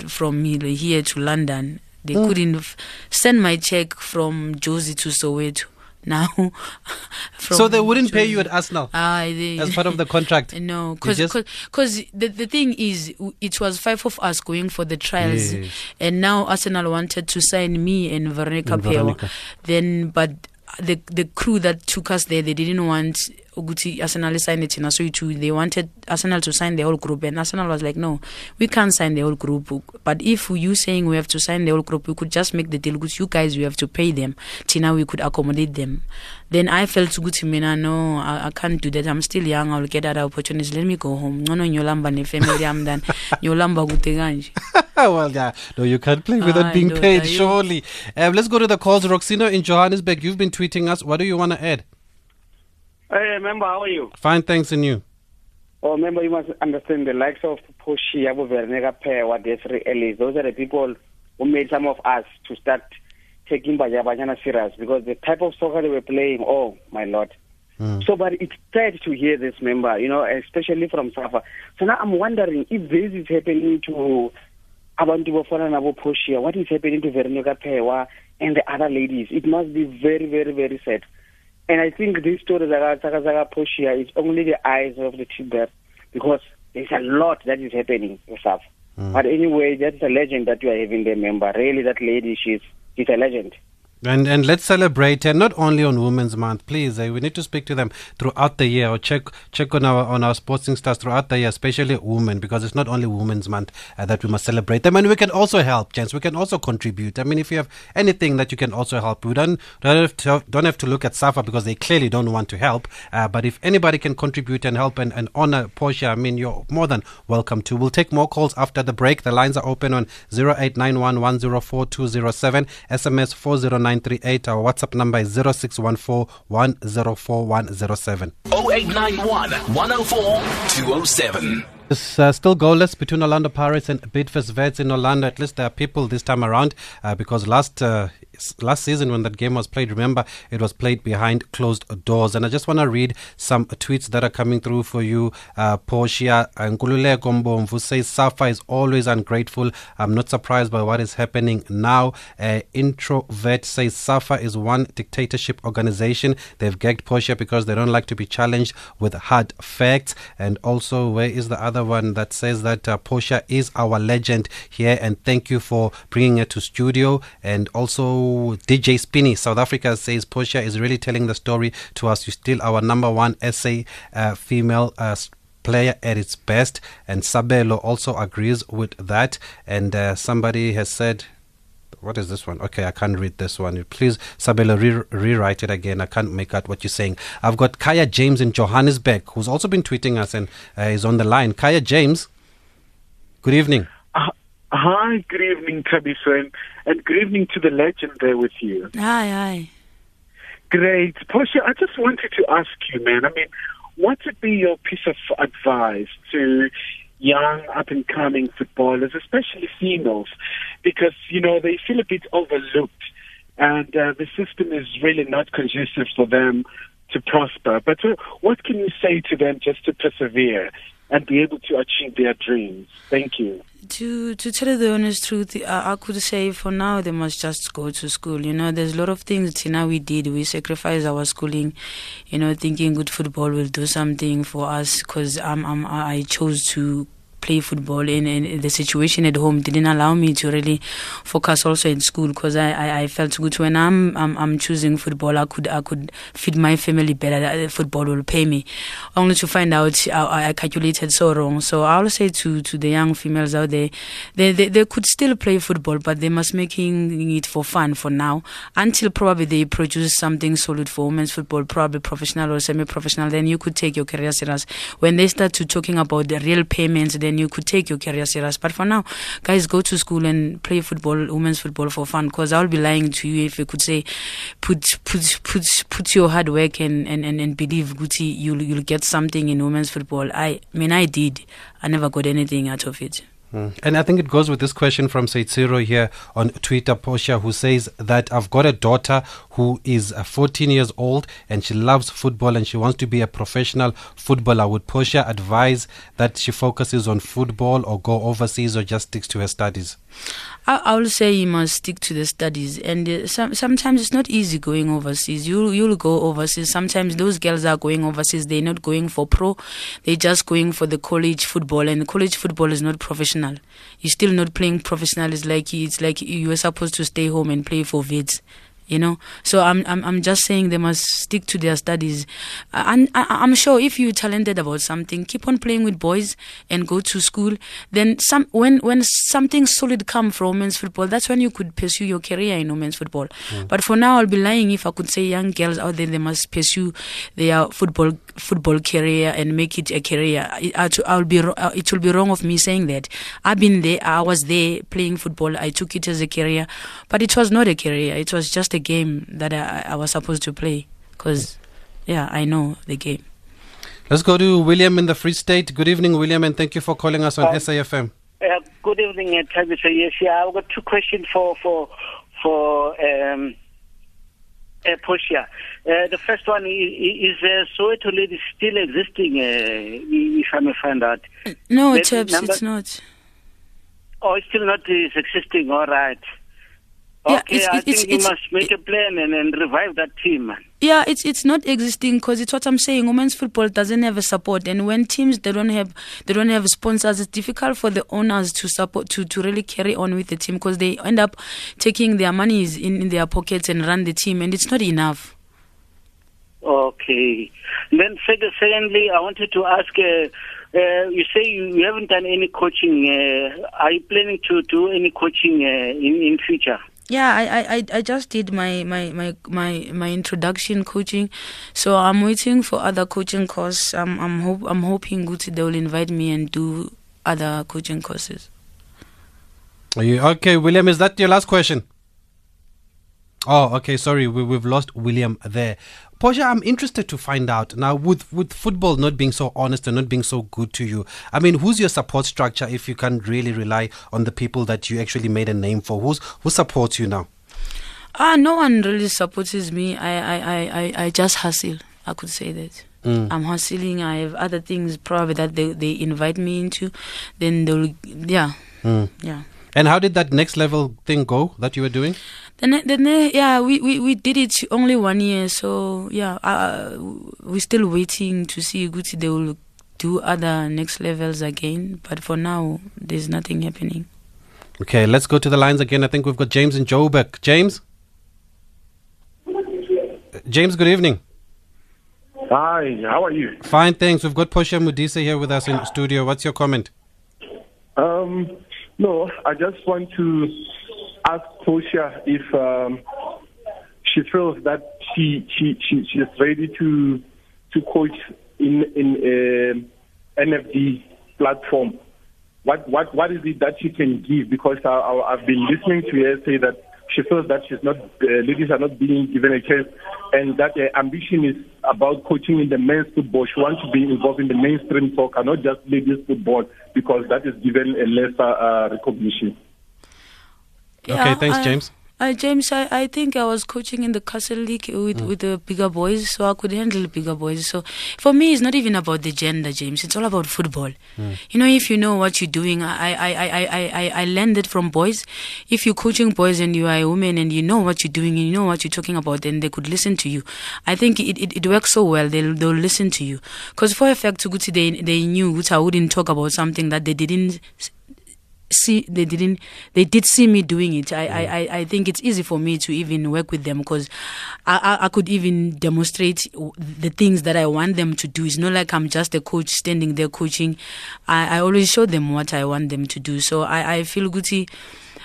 from here to London? They couldn't f- send my check from Josie to Soweto. Now, so they wouldn't pay you at Arsenal Ah, they, as part of the contract. no, because the the thing is, it was five of us going for the trials, Yes. and now Arsenal wanted to sign me and Veronica And Veronica. Then, but the the crew that took us there, they didn't want Uguti Arsenal signed it in Asui too. They wanted Arsenal to sign the whole group, and Arsenal was like, no, we can't sign the whole group. But if you saying we have to sign the whole group, we could just make the deal. Good, you guys, we have to pay them. Now, we could accommodate them. Then I felt good to me. Now, no, I, I can't do that. I'm still young. I'll get other opportunities. Let me go home. No, no, nyolamba ne family. I'm done. Nyolamba guteganje. well, yeah. No, you can't play without being paid, surely. Um, let's go to the calls. Roxino in Johannesburg, you've been tweeting us. What do you want to add? Hey, member, how are you? Fine, thanks, and you. Oh, member, you must understand the likes of Poshi, Abu Vernega Pewa, Desiree Ellis. Those are the people who made some of us to start taking Bajabajana serious because the type of soccer they were playing, oh, my lord. Hmm. So, but it's sad to hear this member, you know, especially from Safa. So now I'm wondering if this is happening to abantu bafana nabo Poshia, what is happening to Veronica Phewa and the other ladies? It must be very, very, very sad. And I think this story Zaga Zaga Poshia is only the eyes of the there because there's a lot that is happening with hmm. Safa. But anyway, that's a legend that you are having there, member. Really, that lady, she's she's a legend. And and let's celebrate and not only on Women's Month, please. Uh, we need to speak to them throughout the year or check check on our on our sporting stars throughout the year, especially women, because it's not only Women's Month uh, that we must celebrate them. And we can also help, gents. We can also contribute. I mean, if you have anything that you can also help, we don't don't have to, don't have to look at SAFA because they clearly don't want to help. Uh, but if anybody can contribute and help and, and honor Portia, I mean, you're more than welcome to. We'll take more calls after the break. The lines are open on 0891 SMS 409. Nine three eight. Our WhatsApp number is 0614 104 107. 104 207. It's uh, still goalless between Orlando Pirates and Bidvest Wits in Orlando. At least there are people this time around uh, because last uh, last season when that game was played, remember it was played behind closed doors. And I just want to read some tweets that are coming through for you. Uh, Portia Nkululeko Mbomvu says Safa is always ungrateful. I'm not surprised by what is happening now. Uh, Introvert says Safa is one dictatorship organization. They've gagged Portia because they don't like to be challenged with hard facts. And also, where is the other one that says that uh, Portia is our legend here and thank you for bringing it to studio. And also, DJ Spinny, South Africa says Portia is really telling the story to us. You're still our number one SA uh, female. Uh, player at its best and Sabelo also agrees with that and uh, somebody has said what is this one? Okay, I can't read this one. Please, Sabelo, re- rewrite it again. I can't make out what you're saying. I've got Kaya James in Johannesburg, who's also been tweeting us and uh, is on the line. Kaya James, good evening. Hi, good evening, Thabiso, and, and good evening to the legend there with you. Hi, hi. Great. Portia, I just wanted to ask you, man, I mean, what would be your piece of advice to young, up and coming footballers, especially females? Because, you know, they feel a bit overlooked and uh, the system is really not conducive for them to prosper. But uh, what can you say to them just to persevere and be able to achieve their dreams? Thank you. To to tell you the honest truth, I, could say for now they must just go to school. You know, there's a lot of things Tina we did. We sacrificed our schooling, you know, thinking good football will do something for us because I'm, I'm I chose to play football and, and the situation at home. Didn't allow me to really focus also in school because I, I, I felt good. When I'm, I'm I'm choosing football I could I could feed my family better. That football will pay me. Only to find out I, I calculated so wrong. So I'll say to to the young females out there they, they they could still play football but they must making it for fun for now. Until probably they produce something solid for women's football probably professional or semi-professional then you could take your career serious. When they start to talking about the real payments then you could take your career serious. But for now, guys, go to school and play football, women's football for fun. Because I'll be lying to you if you could say, put put put put your hard work and and and, and believe, Guti, you'll you'll get something in women's football. I, I mean, I did. I never got anything out of it. Mm. And I think it goes with this question from Seitziro here on Twitter, Portia, who says that I've got a daughter who is uh, 14 years old and she loves football and she wants to be a professional footballer. Would Portia advise that she focuses on football or go overseas or just sticks to her studies? I, I will say you must stick to the studies, and uh, some, sometimes it's not easy going overseas. You you'll go overseas. Sometimes those girls are going overseas. They're not going for pro. They're just going for the college football, and college football is not professional. You're still not playing professional. It's like it's like you were supposed to stay home and play for vids you know? So i'm i'm, I'm just saying they must stick to their studies. And I, i'm sure if you're talented about something keep on playing with boys and go to school. Then some when when something solid come from women's football that's when you could pursue your career in women's football. Mm. but for now i'll be lying if i could say young girls out there they must pursue their football football career and make it a career I, I, i'll be uh, it will be wrong of me saying that i've been there i was there playing football i took it as a career but it was not a career it was just a game that i, I was supposed to play because yeah i know the game Let's go to William in the Free State. Good evening, William, and thank you for calling us on Uh, SAFM. Uh, good evening, uh, Tabitha. Yes, yeah, I've got two questions for for for um, uh, Portia. Uh, the first one is, is uh, Soweto Lady still existing? Uh, if I may find out. no Maybe chaps number- it's not Oh, it's still not is existing. All right. Yeah, Okay, it's- I it's- think you it's- must make a plan and, and revive that team, man. Yeah, it's it's not existing because it's what I'm saying. Women's football doesn't have a support, and when teams they don't have they don't have sponsors, it's difficult for the owners to support to, to really carry on with the team because they end up taking their monies in, in their pockets and run the team, and it's not enough. Okay. Then, sec- secondly, I wanted to ask. Uh, uh, you say you, you haven't done any coaching. Uh, are you planning to do any coaching uh, in in future? Yeah, I, I, I- just did my, my, my, my, my introduction coaching, so I'm waiting for other coaching courses. I'm I'm hope I'm hoping Gucci they will invite me and do other coaching courses. Are you okay, William? Is that your last question? Oh, okay. Sorry, we, we've lost William there. Portia, I'm interested to find out now with with football not being so honest and not being so good to you. I mean, who's your support structure if you can't really rely on the people that you actually made a name for? Who's who supports you now? Ah, no one really supports me. I, I, I, I, I just hustle. I could say that. Mm. I'm hustling. I have other things probably that they, they invite me into. Then they'll, yeah, Mm. yeah. And how did that next level thing go that you were doing? Then, then, uh, yeah, we, we, we did it only one year. So yeah, uh, we're still waiting to see Gucci. They will do other next levels again. But for now, there's nothing happening. Okay, let's go to the lines again. I think we've got James in Joburg. James? James, good evening. Hi, how are you? Fine, thanks. We've got Portia Modise here with us in studio. What's your comment? Um, no, I just want to ask Portia if um, she feels that she she she is ready to to coach in in a NFD platform. What what what is it that she can give? Because I, I, I've been listening to her say that she feels that she's not uh, ladies are not being given a chance, and that her ambition is about coaching in the men's football. She wants to be involved in the mainstream soccer, not just ladies football, because that is given a lesser uh, recognition. Okay, thanks, I- James. Uh, James, I, I think I was coaching in the Castle League with, with the bigger boys, so I could handle bigger boys. So for me, it's not even about the gender, James. It's all about football. You know, if you know what you're doing, I, I, I, I, I, I- I learned it from boys. If you're coaching boys and you are a woman and you know what you're doing, and you know what you're talking about, then they could listen to you. I think it, it, it works so well. They'll, they'll listen to you. Because for a fact, they, they knew Guti, I wouldn't talk about something that they didn't see they didn't they did see me doing it. I I, I i think it's easy for me to even work with them because I, I could even demonstrate the things that i want them to do. It's not like i'm just a coach standing there coaching. I i always show them what i want them to do. So i i feel guti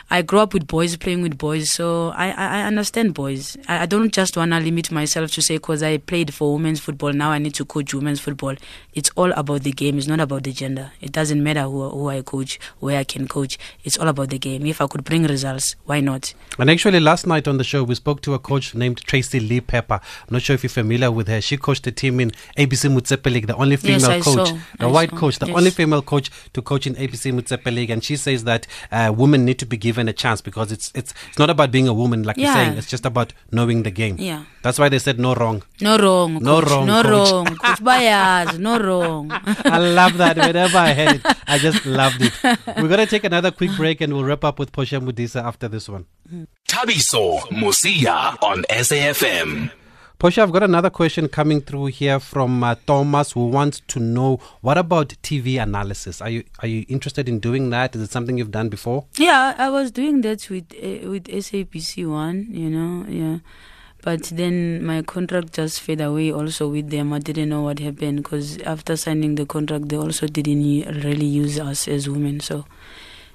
I grew up with boys, playing with boys, so I, I, I understand boys. I, I don't just want to limit myself to say because I played for women's football, now I need to coach women's football. It's all about the game, it's not about the gender. It doesn't matter who, who I coach, where I can coach. It's all about the game. If I could bring results, why not? And actually, last night on the show, we spoke to a coach named Tracy Lee Pepper. I'm not sure if you're familiar with her. She coached the team in ABC Motsepe League, the only female Yes, coach, saw. the I white saw. coach, the Yes. only female coach to coach in ABC Motsepe League. And she says that uh, women need to be given a chance because it's it's it's not about being a woman, like you're saying. It's just about knowing the game. Yeah. That's why they said no wrong. No wrong. No coach. wrong, No coach. wrong. Coach Bayaz, no wrong. I love that. Whenever I heard it, I just loved it. We're going to take another quick break and we'll wrap up with Portia Modise after this one. Thabiso Mosia on SAFM. Portia, I've got another question coming through here from uh, Thomas who wants to know what about TV analysis? Are you are you interested in doing that? Is it something you've done before? Yeah, I was doing that with uh, with SABC one, you know, yeah. But then my contract just fade away also with them. I didn't know what happened because after signing the contract, they also didn't really use us as women. So,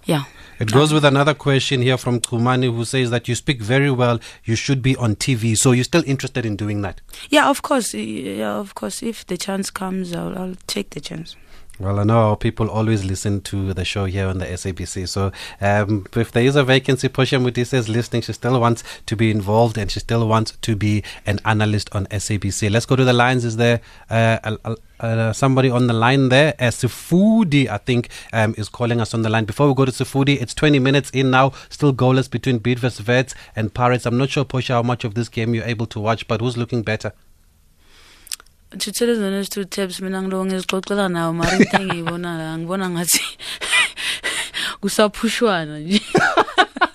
yeah. It goes with another question here from Kumani who says that you speak very well, you should be on TV. So you're still interested in doing that? Yeah, of course. Yeah, of course. If the chance comes, I'll, I'll take the chance. Well, I know our people always listen to the show here on the SABC. So um, if there is a vacancy, Portia Modise is listening. She still wants to be involved and she still wants to be an analyst on SABC. Let's go to the lines. Is there uh, uh, somebody on the line there? Uh, Sifudi, I think, um, is calling us on the line. Before we go to Sifudi, it's 20 minutes in now. Still goalless between Bidvest Wits and Pirates. I'm not sure, Portia, how much of this game you're able to watch, but who's looking better? Thuthele zona ezi-two tabs mina ngiloko ngizixoxela nawo mara into engiyibona la ngibona ngathi kusaphushwana nje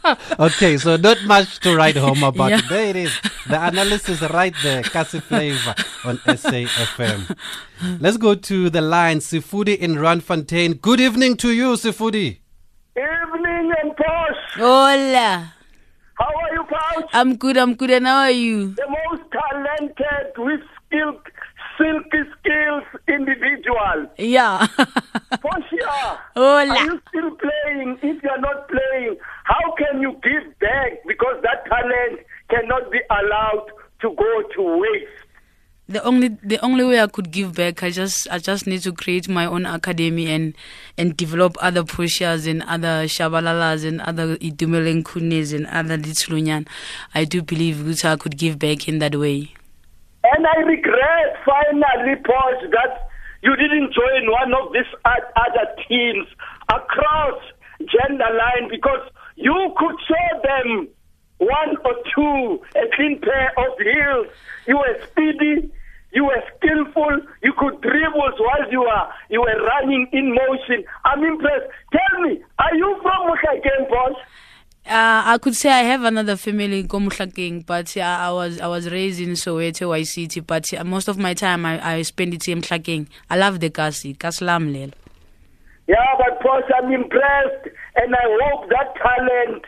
Okay, so not much to write home about. Yeah. There it is. The analysis right there. Kasi Flavor on SAFM. Let's go to the line. Sifudi in Randfontein. Good evening to you, Sifudi. Evening and Posh. hola How are you, Pouch? i'm good i'm good and how are you The most talented with skill, silky skills individual. yeah Portia, Hola. are you still playing? If you're not playing, how can you give back? Because that talent cannot be allowed to go to waste. the only the only way I could give back, I just I just need to create my own academy and and develop other pushers and other shabalalas and other idumelen kunes and other littlunyan. I do believe that I could give back in that way. And I regret finally, Posh, that you didn't join one of these other teams across gender line because you could show them one or two, a clean pair of heels. You were speedy. You were skillful. You could dribble while you were you were running in motion. I'm impressed. Tell me, are you from Mukhakeng, boss? Uh, I could say I have another family in Gomuhlakeng, but uh, I was I was raised in Soweto, Y City. But most of my time I, I spend it in Mohlakeng. I love the Kasi, Kaslam lel. Yeah, but boss, I'm impressed, and I hope that talent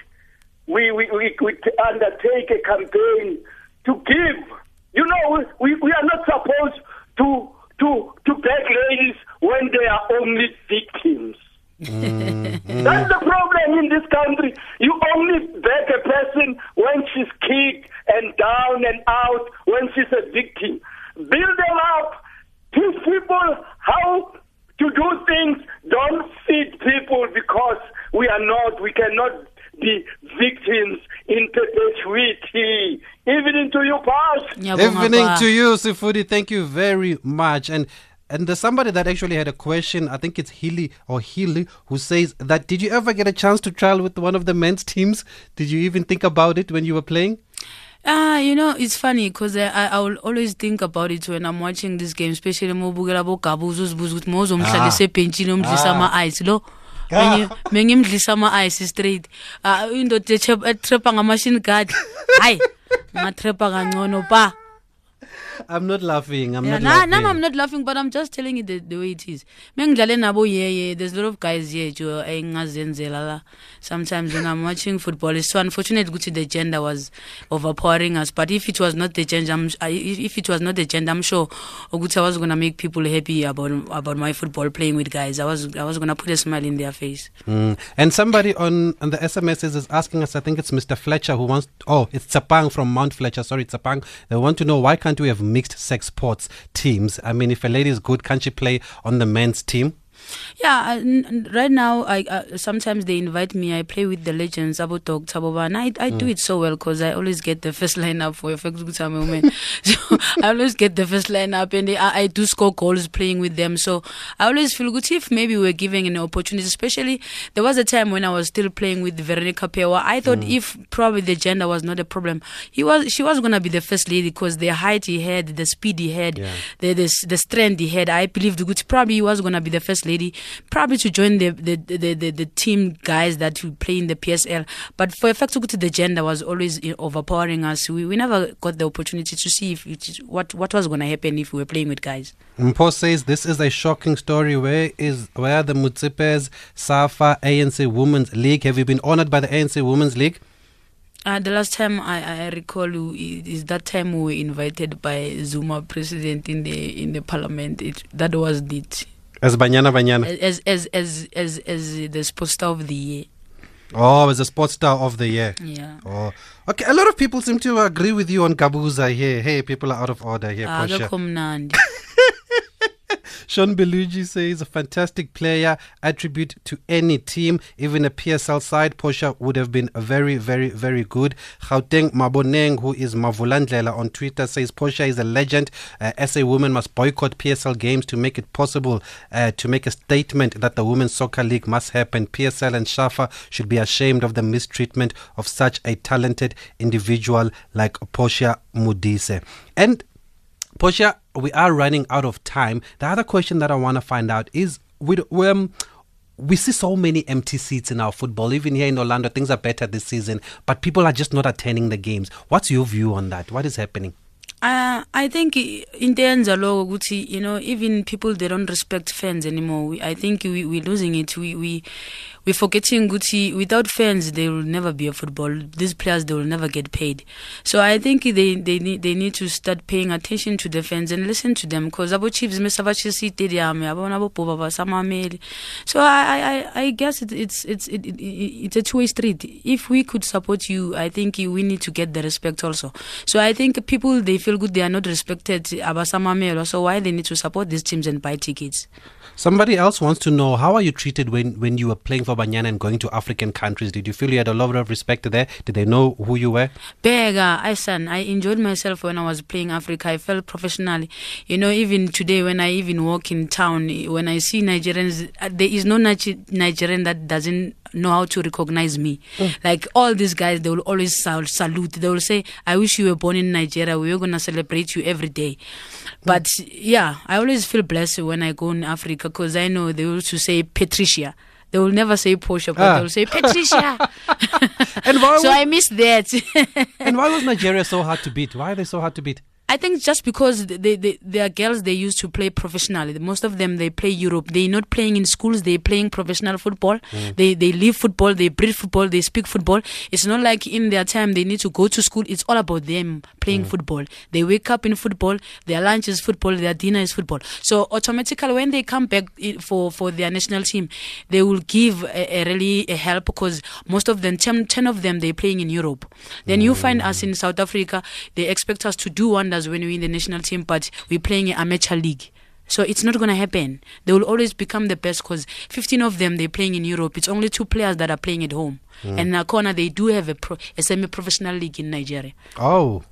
we we we, t- undertake a campaign to give. You know, we, we are not supposed to to to beg ladies when they are only victims. Mm-hmm. That's the problem in this country. You only beg a person when she's kicked and down and out, when she's a victim. Build them up. Teach people how to do things. Don't feed people because we are not, we cannot be victims in perpetuity. Evening to you, Pash. Evening to you, Sifudi. Thank you very much. And and there's somebody that actually had a question. I think it's Healy or Healy who says that did you ever get a chance to trial with one of the men's teams? Did you even think about it when you were playing? Ah, you know, it's funny because I, I I will always think about it when I'm watching this game, especially mobukela bo Gabu uzibuza ukuthi mawuzomhlalisa ebhentshini umdlisa ama-ice lo Mengimdlisa ama-ice straight. Ah, indoda etrep- etrepa ngamashini guard. Hayi ngatrepa kangcono pa. I'm not laughing. I'm Yeah, not nah, laughing. now I'm not laughing, but I'm just telling you the, the way it is. Mengidlale nabo yeah, yeah. There's a lot of guys here Joe engazenzela la. Sometimes when I'm watching football, it's so unfortunate ukuthi the gender was overpowering us. But if it was not the gender, I'm, if it was not the gender, I'm sure ukuthi I was gonna make people happy about about my football playing with guys. I was I was gonna put a smile in their face. Mm. And somebody on, on the SMSs is asking us, I think it's Mr. Fletcher who wants, oh, it's Tsapang from Mount Fletcher. Sorry, Tsapang. They want to know why can't we have mixed sex sports teams? I mean, if a lady is good, can't she play on the men's team? Yeah, right now, I uh, sometimes they invite me. I play with the legends, Abu Tok, Taboba, and I, I do it so well because I always get the first lineup for effect good time women. so I always get the first lineup, and they, I, I do score goals playing with them. So I always feel good if maybe we're giving an opportunity. Especially there was a time when I was still playing with Veronica Phewa. I thought if probably the gender was not a problem, he was she was gonna be the first lady because the height he had, the speed he had, Yeah. the, the the strength he had. I believed Gucci probably he was gonna be the first lady, probably to join the the, the, the, the team guys that will play in the PSL. But for effect Gucci, the gender was always overpowering us. We, we never got the opportunity to see if it, what what was gonna happen if we were playing with guys. Mpo says this is a shocking story. Where is where are the Motsepes, Safa, ANC Women's League? Have you been honored by the ANC Women's League? Uh, the last time I, I recall we- is that time we were invited by Zuma president in the in the parliament. It, that was it. As Banyana Banyana. As as as as as the sports star of the year. Oh, as a sports star of the year. Yeah. Oh, okay. A lot of people seem to agree with you on Gabuza here. Hey, people are out of order here. Ah, Portia. akekho mnandi. Sean Belugi says a fantastic player, attribute to any team, even a PSL side. Portia would have been very, very, very good. Gauteng Maboneng, who is Mavulandlela on Twitter, says Portia is a legend. Uh, SA women must boycott PSL games to make it possible uh, to make a statement that the Women's Soccer League must happen. PSL and Shafa should be ashamed of the mistreatment of such a talented individual like Portia Modise. And Portia, we are running out of time. The other question that I want to find out is we, we, um, we see so many empty seats in our football. Even here in Orlando, things are better this season, but people are just not attending the games. What's your view on that? What is happening? Uh, I think in the ukuthi you know even people they don't respect fans anymore. We, I think we we're losing it. We we we're forgetting ukuthi without fans there will never be a football. These players they will never get paid. So I think they they need they need to start paying attention to the fans and listen to them because abo Chiefs. So I I I- guess it, it's it's it, it, it, it's a two way street. If we could support you, I think we need to get the respect also. So I think people they feel good they are not respected. So why they need to support these teams and buy tickets? Somebody else wants to know how are you treated when, when you were playing for Banyana and going to African countries? Did you feel you had a lot of respect there? Did they know who you were? Bega, I son, I enjoyed myself when I was playing Africa. I felt professionally. You know, even today when I even walk in town, when I see Nigerians, uh, there is no Nige- Nigerian that doesn't know how to recognize me. Like all these guys, they will always sal- salute. They will say, "I wish you were born in Nigeria. We were gonna celebrate you every day." But yeah, I always feel blessed when I go in Africa because I know they will to say Patricia. They will never say Portia, but Ah. they will say Patricia. And why so was- I miss that. and why was Nigeria so hard to beat? Why are they so hard to beat? I think just because they, they, they are girls they used to play professionally. Most of them they play Europe. They're not playing in schools. They're playing professional football. Mm. They they live football. They breathe football. They speak football. It's not like in their time they need to go to school. It's all about them playing mm. football. They wake up in football. Their lunch is football. Their dinner is football. So automatically when they come back for for their national team, they will give a, a really a help because most of them 10, 10 of them they're playing in Europe. Then you find us mm. in South Africa. They expect us to do wonders when we're in the national team, but we're playing an amateur league. So it's not going to happen. They will always become the best because 15 of them they're playing in Europe. It's only two players that are playing at home. Hmm. And Nakona they do have a, pro, a semi-professional league in Nigeria. Oh,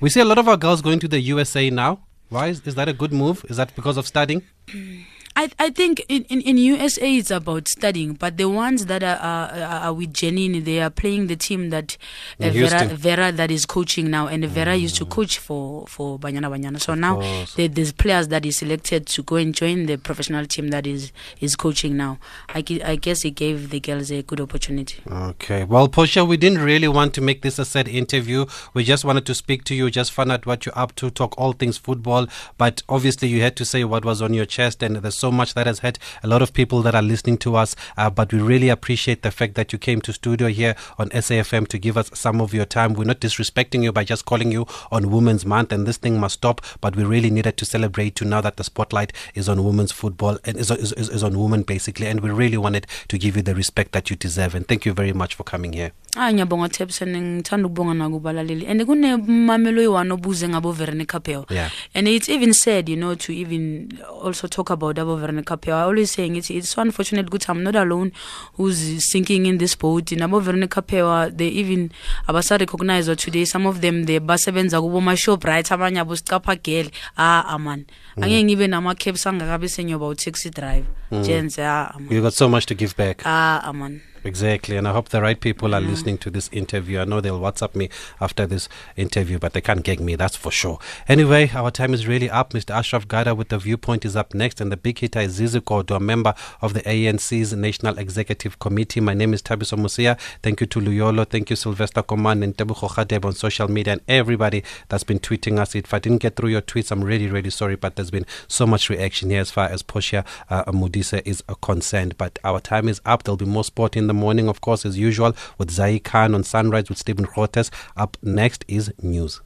we see a lot of our girls going to the USA now. Why is, is that a good move? Is that because of studying? I, I think in, in, in USA it's about studying, but the ones that are, are, are with Janine, they are playing the team that uh, Vera. Mm. Vera that is coaching now, and Vera used to coach for for Banyana Banyana. So now course. there, there's players that is selected to go and join the professional team that is is coaching now. I, I guess it gave the girls a good opportunity. Okay. Well, Portia, we didn't really want to make this a sad interview. We just wanted to speak to you, just find out what you're up to, talk all things football. But obviously, you had to say what was on your chest, and there's so much that has hurt a lot of people that are listening to us. Uh, but we really appreciate the fact that you came to studio here on SAFM to give us some of your time. We're not disrespecting you by just calling you on Women's Month, and this thing must stop. But we really needed to celebrate you now that the spotlight is on women's football and is, is, is on women basically. And we really wanted to give you the respect that you deserve. And thank you very much for coming here. Ah ngiyabonga Tebsen ngithanda ukubonga nakubalaleli and kunemamelo oyi-one obuze ngabo Verene Capel Yeah. and it's even sad you know to even also talk about abo Verene Capel I always saying it's, it's so unfortunate ukuthi I'm not alone who's sinking in this boat. Nabo Verene Capel they even abasa recognize today. Some of them they basebenza kubo ma shop right abanye abo sicapha girl. Ah aman angeke ngibe nama caps angakabe senyoba u taxi drive gents ah aman You got so much to give back. ah aman Exactly. And I hope the right people are listening to this interview. I know they'll WhatsApp me after this interview, but they can't gag me, that's for sure. Anyway, our time is really up. Mr. Ashraf Garda with the viewpoint is up next, and the big hitter is Zizi a member of the ANC's National Executive Committee. My name is Thabiso Mosia. Thank you to Luyolo. Thank you, Sylvester Command and Tebucho Khadeb on social media and everybody that's been tweeting us. If I didn't get through your tweets, I'm really, really sorry, but there's been so much reaction here as far as Portia uh, Modise is concerned. But our time is up. There'll be more sport in the morning, of course, as usual, with Zai Khan on Sunrise with Stephen Grootes. Up next is news.